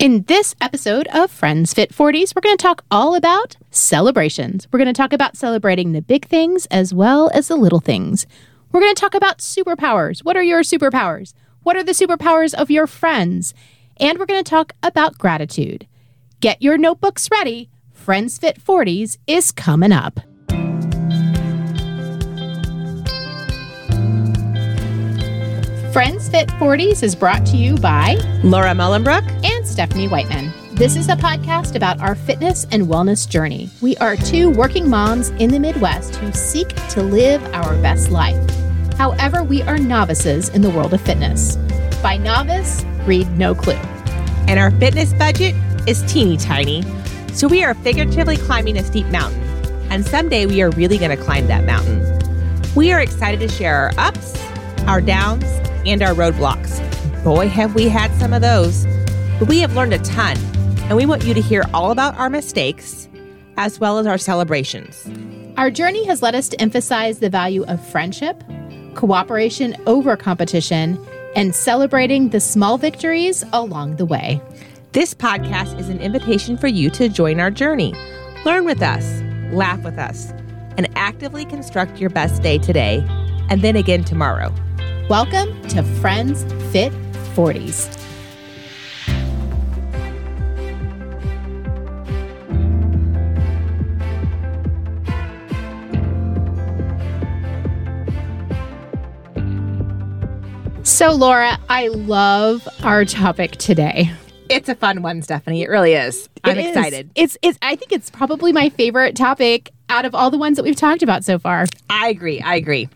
In this episode of Friends Fit 40s, we're going to talk all about celebrations. We're going to talk about celebrating the big things as well as the little things. We're going to talk about superpowers. What are your superpowers? What are the superpowers of your friends? And we're going to talk about gratitude. Get your notebooks ready. Friends Fit 40s is coming up. Friends Fit 40s is brought to you by Laura Mullenbrook and Stephanie Whiteman. This is a podcast about our fitness and wellness journey. We are two working moms in the Midwest who seek to live our best life. However, we are novices in the world of fitness. By novice, read no clue. And our fitness budget is teeny tiny, so we are figuratively climbing a steep mountain. And someday we are really going to climb that mountain. We are excited to share our ups, our downs, and our roadblocks. Boy, have we had some of those. But we have learned a ton, and we want you to hear all about our mistakes as well as our celebrations. Our journey has led us to emphasize the value of friendship, cooperation over competition, and celebrating the small victories along the way. This podcast is an invitation for you to join our journey, learn with us, laugh with us, and actively construct your best day today and then again tomorrow. Welcome to Friends Fit 40s. So, Laura, I love our topic today. It's a fun one, Stephanie. It really is. I'm It is. excited. It's it's I think it's probably my favorite topic out of all the ones that we've talked about so far. I agree. I agree.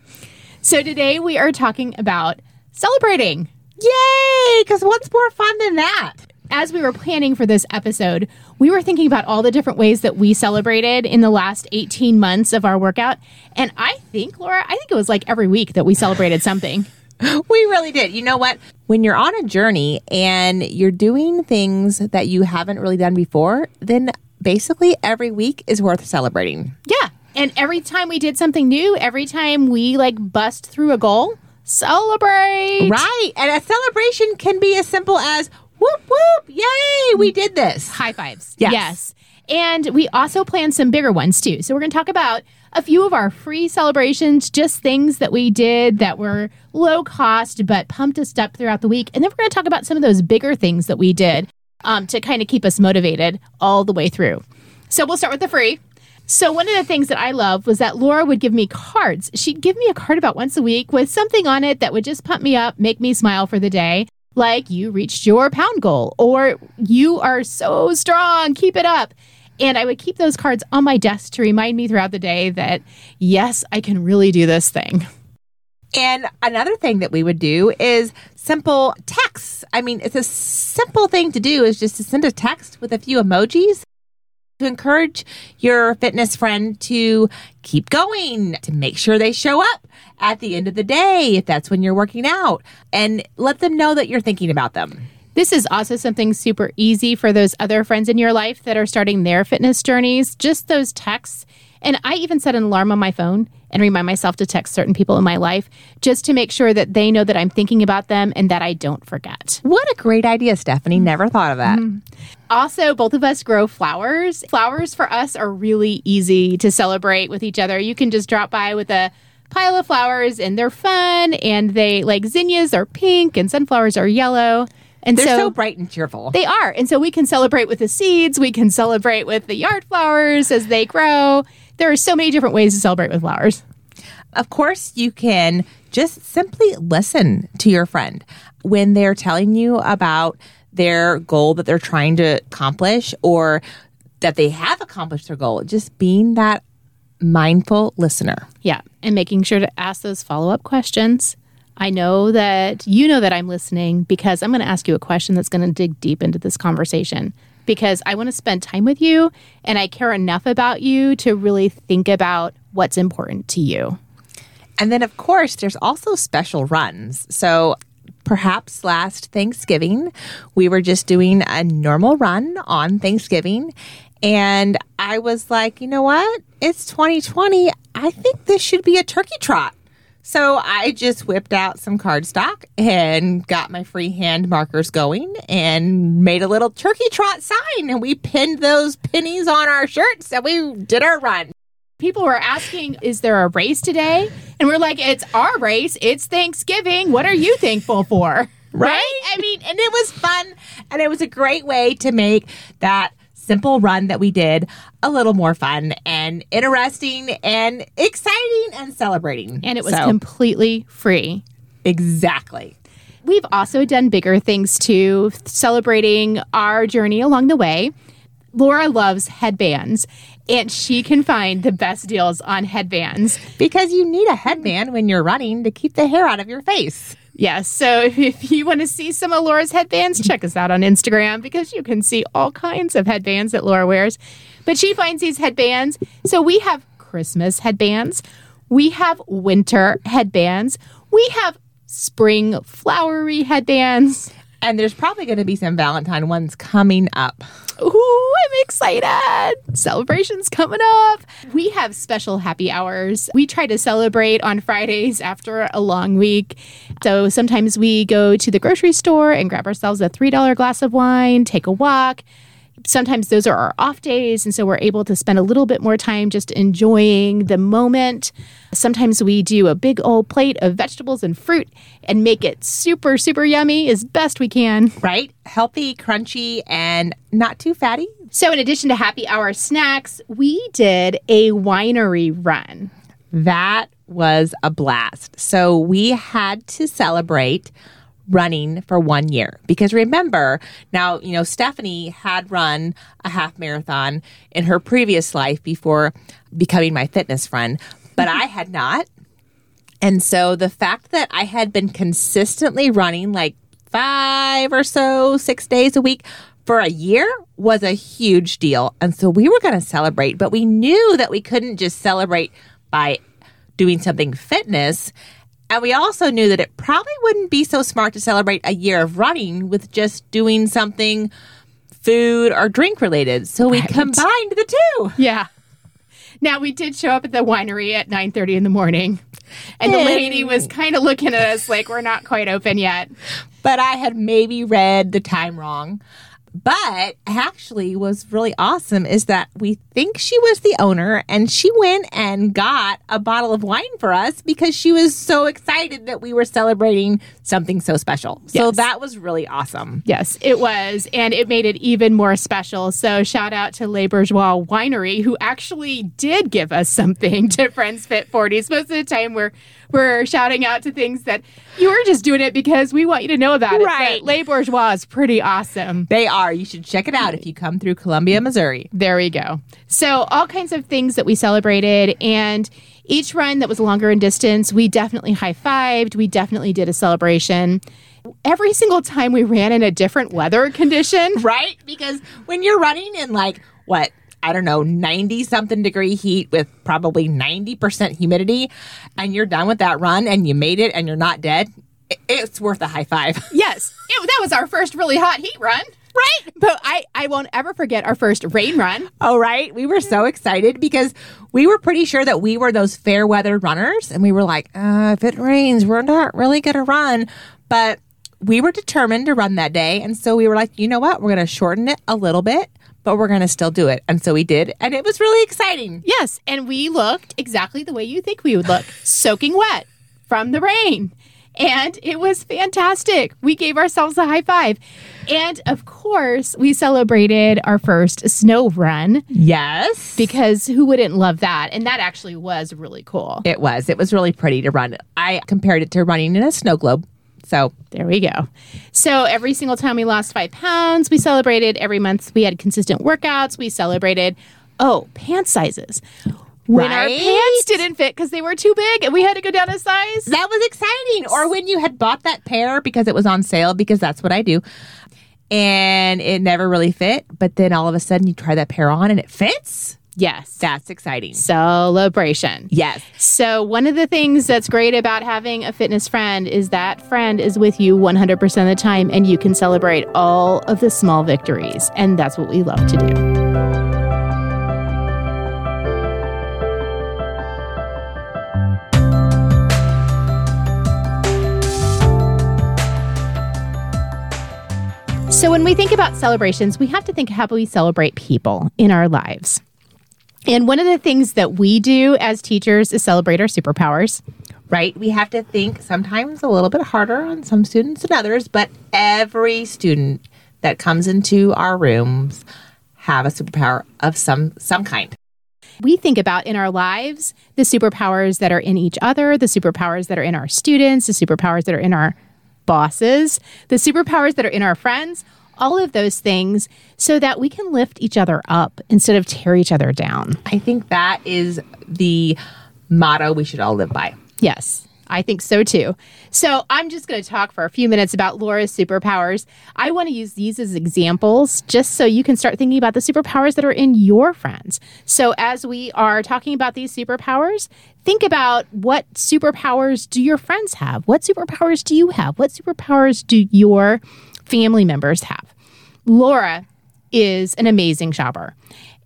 So today we are talking about celebrating. Yay! Because what's more fun than that? As we were planning for this episode, we were thinking about all the different ways that we celebrated in the last 18 months of our workout. And I think, Laura, I think it was like every week that we celebrated something. We really did. You know what? When you're on a journey and you're doing things that you haven't really done before, then basically every week is worth celebrating. Yeah. And every time we did something new, every time we like bust through a goal, celebrate. Right. And a celebration can be as simple as whoop, whoop, yay, we did this. High fives. Yes. yes. And we also plan some bigger ones too. So we're going to talk about a few of our free celebrations, just things that we did that were low cost but pumped us up throughout the week. And then we're going to talk about some of those bigger things that we did um, to kind of keep us motivated all the way through. So we'll start with the free. So one of the things that I loved was that Laura would give me cards. She'd give me a card about once a week with something on it that would just pump me up, make me smile for the day. Like you reached your pound goal or you are so strong, keep it up. And I would keep those cards on my desk to remind me throughout the day that yes, I can really do this thing. And another thing that we would do is simple texts. I mean, it's a simple thing to do is just to send a text with a few emojis to encourage your fitness friend to keep going, to make sure they show up at the end of the day if that's when you're working out, and let them know that you're thinking about them. This is also something super easy for those other friends in your life that are starting their fitness journeys, just those texts. And I even set an alarm on my phone and remind myself to text certain people in my life just to make sure that they know that I'm thinking about them and that I don't forget. What a great idea, Stephanie. Mm-hmm. Never thought of that. Mm-hmm. Also, both of us grow flowers. Flowers for us are really easy to celebrate with each other. You can just drop by with a pile of flowers and they're fun and they like zinnias are pink and sunflowers are yellow. And They're so, so, bright and cheerful. they are. And so we can celebrate with the seeds, we can celebrate with the yard flowers as they grow. There are so many different ways to celebrate with flowers. Of course, you can just simply listen to your friend when they're telling you about their goal that they're trying to accomplish or that they have accomplished their goal. Just being that mindful listener. Yeah, and making sure to ask those follow up questions. I know that you know that I'm listening because I'm going to ask you a question that's going to dig deep into this conversation because I want to spend time with you and I care enough about you to really think about what's important to you. And then, of course, there's also special runs. So perhaps last Thanksgiving, we were just doing a normal run on Thanksgiving. And I was like, you know what? It's 2020. I think this should be a turkey trot. So I just whipped out some cardstock and got my freehand markers going and made a little turkey trot sign. And we pinned those pennies on our shirts and we did our run. People were asking, is there a race today? And we're like, it's our race. It's Thanksgiving. What are you thankful for? Right? I mean, and it was fun and it was a great way to make that simple run that we did a little more fun and interesting and exciting and celebrating. And it was So, completely free. exactly. We've also done bigger things too, celebrating our journey along the way. Laura loves headbands, and she can find the best deals on headbands. Because you need a headband when you're running to keep the hair out of your face. Yes, so if, if you want to see some of Laura's headbands, check us out on Instagram because you can see all kinds of headbands that Laura wears. But she finds these headbands. So we have Christmas headbands, we have winter headbands, we have spring flowery headbands. And there's probably going to be some Valentine ones coming up. Ooh, I'm excited. Celebrations coming up. We have special happy hours. We try to celebrate on Fridays after a long week. So sometimes we go to the grocery store and grab ourselves a $3 glass of wine, take a walk. Sometimes those are our off days, and so we're able to spend a little bit more time just enjoying the moment. Sometimes we do a big old plate of vegetables and fruit and make it super, super yummy as best we can. Right? Healthy, crunchy, and not too fatty. So, in addition to happy hour snacks, we did a winery run. That was a blast. So we had to celebrate running for one year. Because remember now you know stephanie had run a half marathon in her previous life before becoming my fitness friend but i had not. And so the fact that i had been consistently running like five or so six days a week for a year was a huge deal. And so we were going to celebrate but we knew that we couldn't just celebrate by doing something fitness and we also knew that it probably wouldn't be so smart to celebrate a year of running with just doing something food or drink related. So we Right. combined the two. Yeah. Now we did show up at the winery at 9:30 in the morning. And the lady was kind of looking at us like we're not quite open yet. But I had maybe read the time wrong. But actually was really awesome is that we think she was the owner and she went and got a bottle of wine for us because she was so excited that we were celebrating something so special. So that was really awesome. Yes, it was. And it made it even more special. So shout out to Les Bourgeois Winery, who actually did give us something to Friends Fit 40s. Most of the time we're we're shouting out to things that you were just doing it because we want you to know about it. Right. But Les Bourgeois is pretty awesome. They are. You should check it out if you come through Columbia, Missouri. There we go. So, all kinds of things that we celebrated. And each run that was longer in distance, we definitely high fived. We definitely did a celebration. Every single time we ran in a different weather condition. right? Because when you're running in like what I don't know, 90 something degree heat with probably 90% humidity, and you're done with that run and you made it and you're not dead, it's worth a high five. Yes, it, that was our first really hot heat run. Right. But I, I won't ever forget our first rain run. Oh, right. We were so excited because we were pretty sure that we were those fair weather runners. And we were like, uh, if it rains, we're not really going to run. But we were determined to run that day. And so we were like, you know what? We're going to shorten it a little bit, but we're going to still do it. And so we did. And it was really exciting. Yes, and we looked exactly the way you think we would look, soaking wet from the rain. And it was fantastic. We gave ourselves a high five. And of course, we celebrated our first snow run Yes. because who wouldn't love that? And that actually was really cool. It was. It was really pretty to run. I compared it to running in a snow globe. So There we go. So every single time we lost five pounds, we celebrated. Every month we had consistent workouts. We celebrated, oh, pant sizes. When our pants didn't fit because they were too big and we had to go down a size. that was exciting. Or when you had bought that pair because it was on sale, because that's what I do. And it never really fit. But then all of a sudden you try that pair on and it fits. Yes. That's exciting. Celebration. Yes. So, one of the things that's great about having a fitness friend is that friend is with you 100% of the time and you can celebrate all of the small victories. And that's what we love to do. So, when we think about celebrations, we have to think how we celebrate people in our lives. And one of the things that we do as teachers is celebrate our superpowers. Right? We have to think sometimes a little bit harder on some students than others, but every student that comes into our rooms have a superpower of some some kind. We think about in our lives the superpowers that are in each other, the superpowers that are in our students, the superpowers that are in our bosses, the superpowers that are in our friends, all of those things so that we can lift each other up instead of tear each other down. I think that is the motto we should all live by. Yes. I think so too. So, I'm just going to talk for a few minutes about Laura's superpowers. I want to use these as examples just so you can start thinking about the superpowers that are in your friends. So, as we are talking about these superpowers, think about what superpowers do your friends have? What superpowers do you have? What superpowers do your family members have? Laura is an amazing shopper.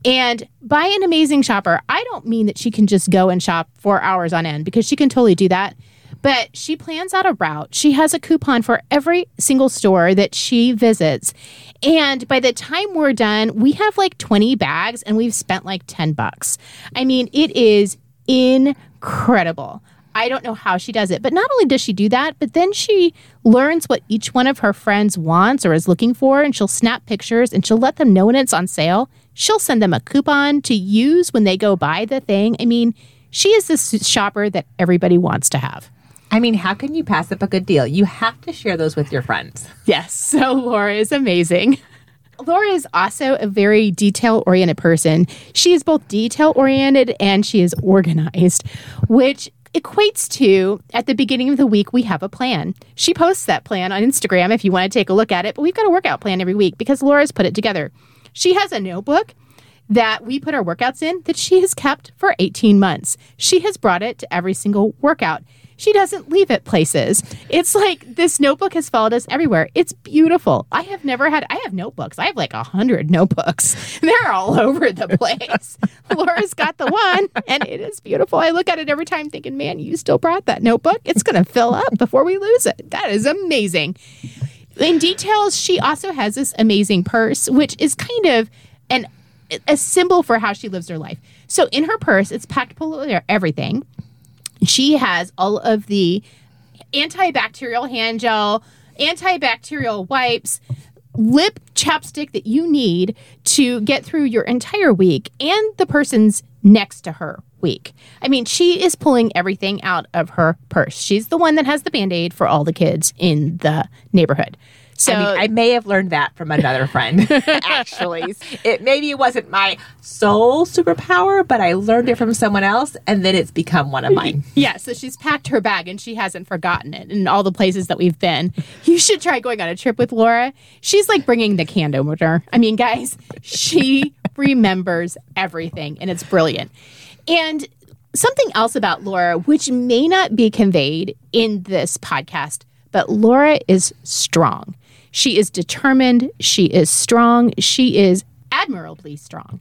And by an amazing shopper, I don't mean that she can just go and shop for hours on end because she can totally do that. But she plans out a route. She has a coupon for every single store that she visits. And by the time we're done, we have like 20 bags and we've spent like 10 bucks. I mean, it is incredible. I don't know how she does it. But not only does she do that, but then she learns what each one of her friends wants or is looking for, and she'll snap pictures and she'll let them know when it's on sale. She'll send them a coupon to use when they go buy the thing. I mean, she is the shopper that everybody wants to have. I mean, how can you pass up a good deal? You have to share those with your friends. Yes. So Laura is amazing. Laura is also a very detail oriented person. She is both detail oriented and she is organized, which equates to at the beginning of the week, we have a plan. She posts that plan on Instagram if you want to take a look at it, but we've got a workout plan every week because Laura's put it together. She has a notebook that we put our workouts in that she has kept for 18 months. She has brought it to every single workout. She doesn't leave it places. It's like this notebook has followed us everywhere. It's beautiful. I have never had, I have notebooks. I have like a hundred notebooks. They're all over the place. Laura's got the one and it is beautiful. I look at it every time thinking, man, you still brought that notebook. It's going to fill up before we lose it. That is amazing. In details, she also has this amazing purse, which is kind of an a symbol for how she lives her life. So in her purse, it's packed full of everything. She has all of the antibacterial hand gel, antibacterial wipes, lip chapstick that you need to get through your entire week and the person's next to her week. I mean, she is pulling everything out of her purse. She's the one that has the band aid for all the kids in the neighborhood. So I, mean, I may have learned that from another friend. actually, it maybe it wasn't my sole superpower, but I learned it from someone else, and then it's become one of mine. yeah. So she's packed her bag and she hasn't forgotten it in all the places that we've been. You should try going on a trip with Laura. She's like bringing the with her. I mean, guys, she remembers everything, and it's brilliant. And something else about Laura, which may not be conveyed in this podcast, but Laura is strong. She is determined. She is strong. She is admirably strong.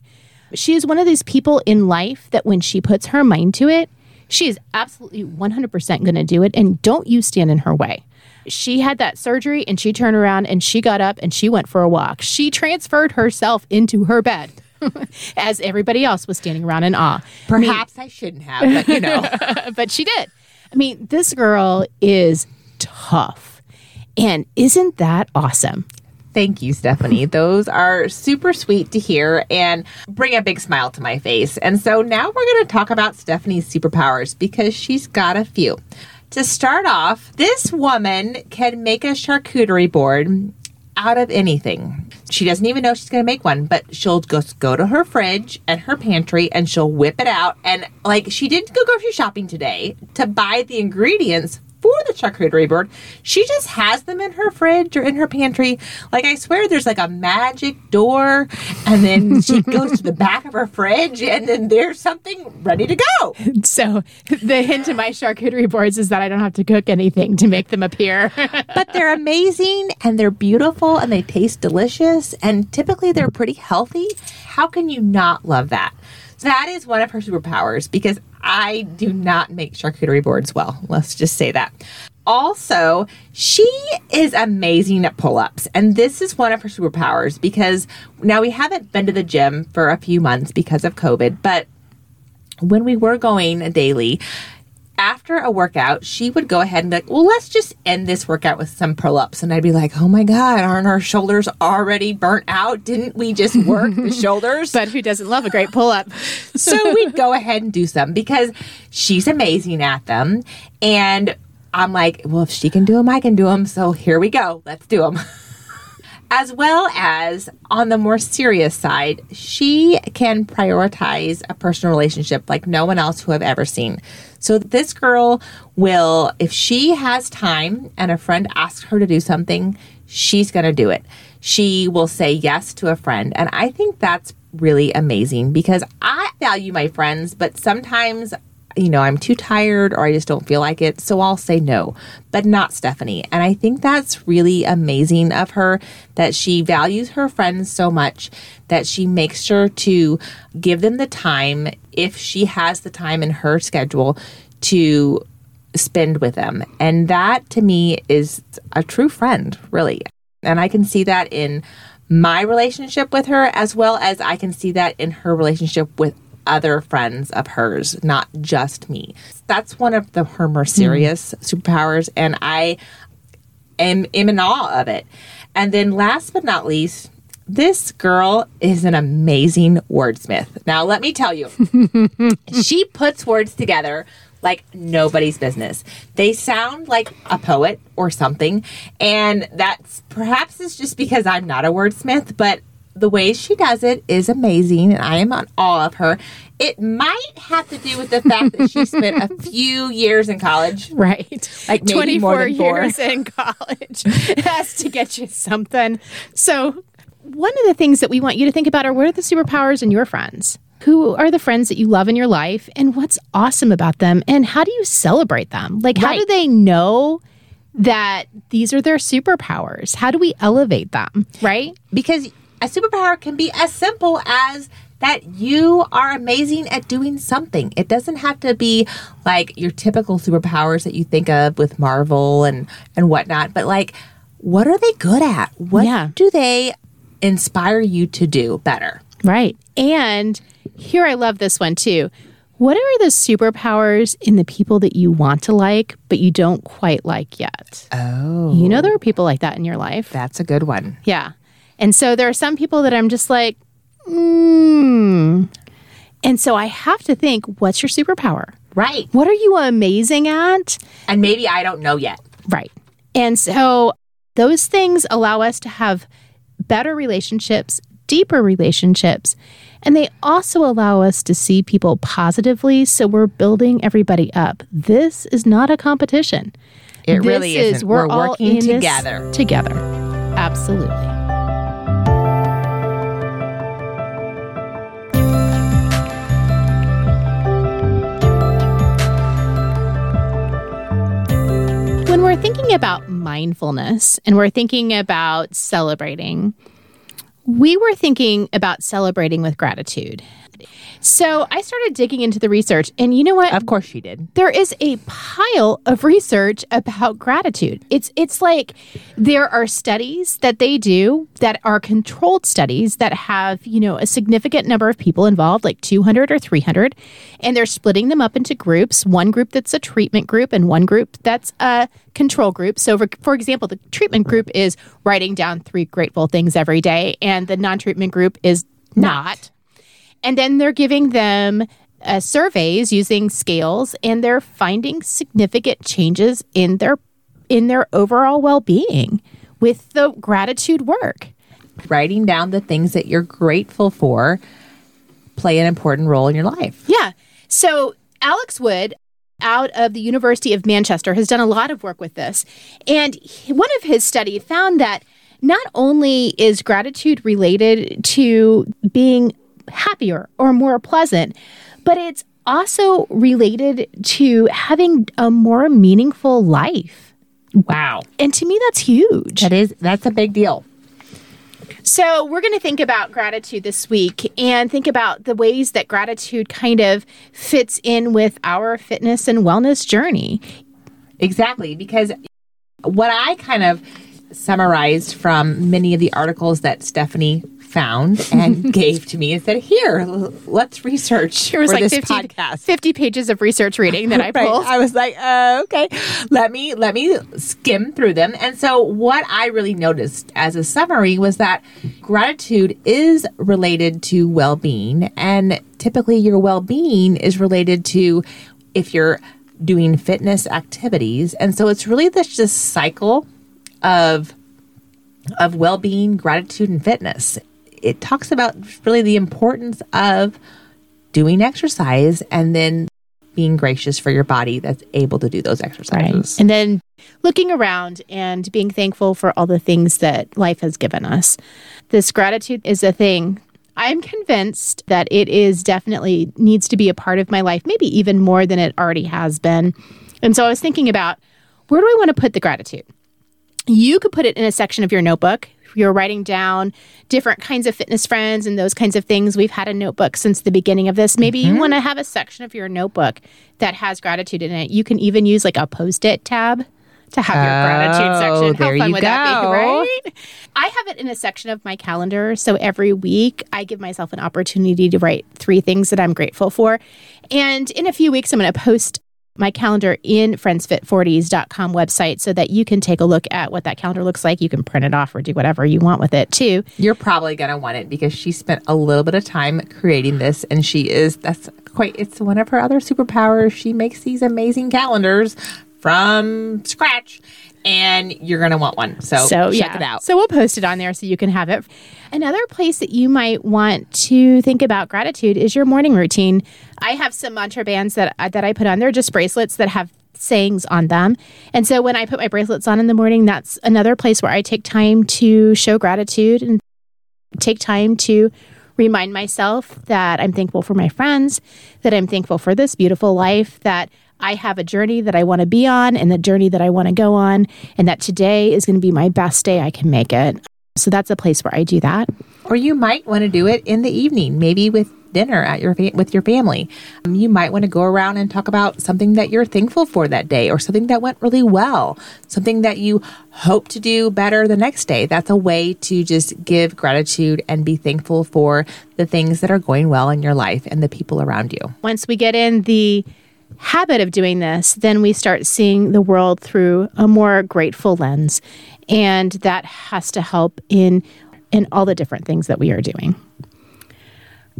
She is one of these people in life that when she puts her mind to it, she is absolutely 100% going to do it. And don't you stand in her way. She had that surgery and she turned around and she got up and she went for a walk. She transferred herself into her bed. as everybody else was standing around in awe. Perhaps I, mean, I shouldn't have, but you know. but she did. I mean, this girl is tough. And isn't that awesome? Thank you, Stephanie. Those are super sweet to hear and bring a big smile to my face. And so now we're going to talk about Stephanie's superpowers because she's got a few. To start off, this woman can make a charcuterie board out of anything. She doesn't even know she's going to make one, but she'll just go to her fridge and her pantry and she'll whip it out. And like she didn't go grocery shopping today to buy the ingredients for the charcuterie board. She just has them in her fridge or in her pantry. Like I swear there's like a magic door and then she goes to the back of her fridge and then there's something ready to go. So the hint to my charcuterie boards is that I don't have to cook anything to make them appear. but they're amazing and they're beautiful and they taste delicious and typically they're pretty healthy. How can you not love that? That is one of her superpowers because I do not make charcuterie boards well. Let's just say that. also, she is amazing at pull ups. And this is one of her superpowers because now we haven't been to the gym for a few months because of COVID, but when we were going daily, after a workout, she would go ahead and be like, Well, let's just end this workout with some pull ups. And I'd be like, Oh my God, aren't our shoulders already burnt out? Didn't we just work the shoulders? But who doesn't love a great pull up? so we'd go ahead and do some because she's amazing at them. And I'm like, Well, if she can do them, I can do them. So here we go. Let's do them. as well as on the more serious side, she can prioritize a personal relationship like no one else who I've ever seen. So this girl will, if she has time and a friend asks her to do something, she's going to do it. She will say yes to a friend. And I think that's really amazing because I value my friends, but sometimes you know, I'm too tired or I just don't feel like it. So I'll say no, but not Stephanie. And I think that's really amazing of her that she values her friends so much that she makes sure to give them the time if she has the time in her schedule to spend with them. And that to me is a true friend, really. And I can see that in my relationship with her as well as I can see that in her relationship with other friends of hers, not just me. That's one of the her more serious mm. superpowers, and I am, am in awe of it. And then last but not least, this girl is an amazing wordsmith. Now, let me tell you, she puts words together like nobody's business. They sound like a poet or something, and that's perhaps is just because I'm not a wordsmith, but the way she does it is amazing, and I am on awe of her. It might have to do with the fact that she spent a few years in college. Right. Like 24 years in college. it has to get you something. So, one of the things that we want you to think about are what are the superpowers in your friends? Who are the friends that you love in your life and what's awesome about them and how do you celebrate them? Like, how right. do they know that these are their superpowers? How do we elevate them? Right? Because a superpower can be as simple as that you are amazing at doing something. It doesn't have to be like your typical superpowers that you think of with Marvel and and whatnot, but like what are they good at? What yeah. do they inspire you to do better? Right. And here I love this one too. What are the superpowers in the people that you want to like, but you don't quite like yet? Oh. You know, there are people like that in your life. That's a good one. Yeah. And so there are some people that I'm just like, mm. And so I have to think, what's your superpower? Right. What are you amazing at? And maybe I don't know yet. Right. And so those things allow us to have better relationships, deeper relationships, and they also allow us to see people positively. So we're building everybody up. This is not a competition. It this really is. We're, we're working together. Together. Absolutely. When we're thinking about mindfulness and we're thinking about celebrating, we were thinking about celebrating with gratitude. So I started digging into the research, and you know what? Of course, she did. There is a pile of research about gratitude. It's it's like there are studies that they do that are controlled studies that have you know a significant number of people involved, like 200 or 300, and they're splitting them up into groups. One group that's a treatment group, and one group that's a control group. So, for, for example, the treatment group is writing down three grateful things every day, and the non-treatment group is not. not. And then they're giving them uh, surveys using scales, and they're finding significant changes in their in their overall well-being with the gratitude work. Writing down the things that you're grateful for play an important role in your life. Yeah. So Alex Wood out of the University of Manchester has done a lot of work with this. And one of his studies found that not only is gratitude related to being happier or more pleasant, but it's also related to having a more meaningful life. Wow. And to me that's huge. That is that's a big deal. So, we're going to think about gratitude this week and think about the ways that gratitude kind of fits in with our fitness and wellness journey. Exactly, because what I kind of summarized from many of the articles that Stephanie found and gave to me and said, "Here, l- let's research There was for like this 50, podcast." 50 pages of research reading that I Right. pulled. I was like, uh, okay, let me let me skim through them. And so, what I really noticed as a summary was that gratitude is related to well-being, and typically, your well-being is related to if you're doing fitness activities, and so it's really this just cycle of of well-being, gratitude, and fitness. It talks about really the importance of doing exercise and then being gracious for your body that's able to do those exercises. And then looking around and being thankful for all the things that life has given us. This gratitude is a thing. I'm convinced that it is definitely needs to be a part of my life, maybe even more than it already has been. And so I was thinking about where do I want to put the gratitude? You could put it in a section of your notebook. You're writing down different kinds of fitness friends and those kinds of things, we've had a notebook since the beginning of this. Maybe you mm-hmm. want to have a section of your notebook that has gratitude in it. You can even use like a post it tab to have your gratitude Oh, section. How there fun you would that be, go. right? I have it in a section of my calendar. So every week I give myself an opportunity to write three things that I'm grateful for. And in a few weeks, I'm going to post my calendar in friendsfit40s.com website so that you can take a look at what that calendar looks like. You can print it off or do whatever you want with it too. You're probably going to want it because she spent a little bit of time creating this and she is that's quite it's one of her other superpowers. She makes these amazing calendars from scratch and you're going to want one. So, So check yeah, it out. So we'll post it on there so you can have it. Another place that you might want to think about gratitude is your morning routine. I have some mantra bands that uh, that I put on. They're just bracelets that have sayings on them. And so when I put my bracelets on in the morning, that's another place where I take time to show gratitude and take time to remind myself that I'm thankful for my friends, that I'm thankful for this beautiful life, that I have a journey that I want to be on and the journey that I want to go on, and that today is going to be my best day I can make it. So that's a place where I do that. Or you might want to do it in the evening, maybe with dinner at your fa- with your family. Um, you might want to go around and talk about something that you're thankful for that day or something that went really well, something that you hope to do better the next day. That's a way to just give gratitude and be thankful for the things that are going well in your life and the people around you. Once we get in the habit of doing this, then we start seeing the world through a more grateful lens. And that has to help in in all the different things that we are doing.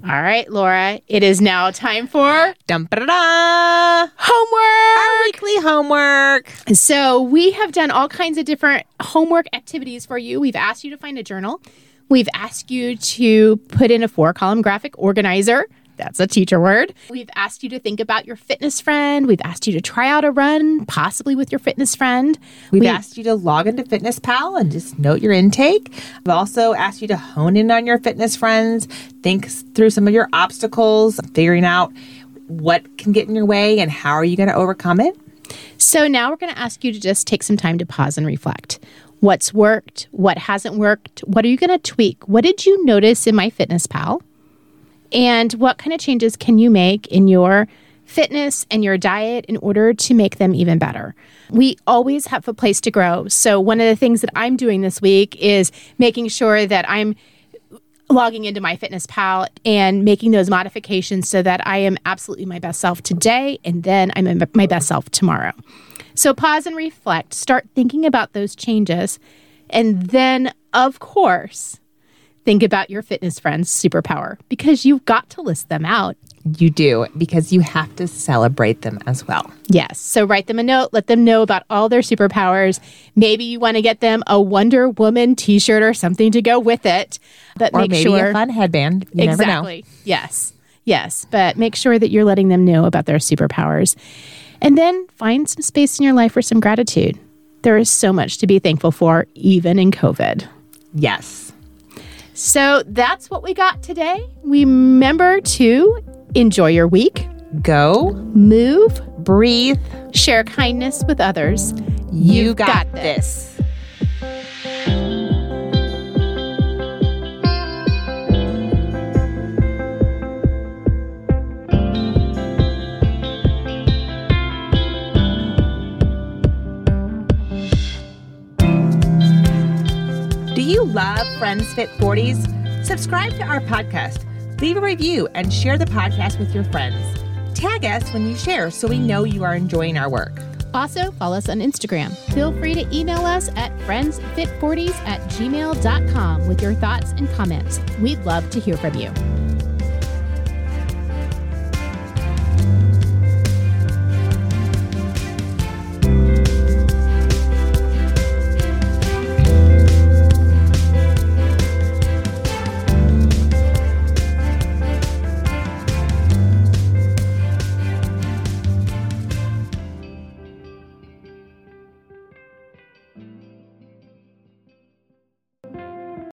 All right, Laura, it is now time for Dum da da! homework. Our weekly homework. So, we have done all kinds of different homework activities for you. We've asked you to find a journal. We've asked you to put in a four column graphic organizer. That's a teacher word. We've asked you to think about your fitness friend. We've asked you to try out a run, possibly with your fitness friend. We've We- asked you to log into Fitness Pal and just note your intake. We've also asked you to hone in on your fitness friends, think through some of your obstacles, figuring out what can get in your way and how are you going to overcome it. So now we're going to ask you to just take some time to pause and reflect. What's worked? What hasn't worked? What are you going to tweak? What did you notice in MyFitnessPal? And what kind of changes can you make in your fitness and your diet in order to make them even better? We always have a place to grow. So, one of the things that I'm doing this week is making sure that I'm logging into MyFitnessPal and making those modifications so that I am absolutely my best self today and then I'm my best self tomorrow. So pause and reflect, start thinking about those changes, and then, of course, think about your fitness friend's superpower because you've got to list them out. You do because you have to celebrate them as well. Yes. So write them a note, let them know about all their superpowers. Maybe you want to get them a Wonder Woman t shirt or something to go with it. But Or make maybe sure a fun headband. You never know. exactly. Yes. Yes. But make sure that you're letting them know about their superpowers. And then find some space in your life for some gratitude. There is so much to be thankful for, even in COVID. Yes. So that's what we got today. Remember to enjoy your week, Go, move, breathe. share kindness with others. You You've got, got this. Love Friends Fit 40s? Subscribe to our podcast, leave a review, and share the podcast with your friends. Tag us when you share so we know you are enjoying our work. Also, follow us on Instagram. Feel free to email us at friendsfit40s at gmail.com with your thoughts and comments. We'd love to hear from you.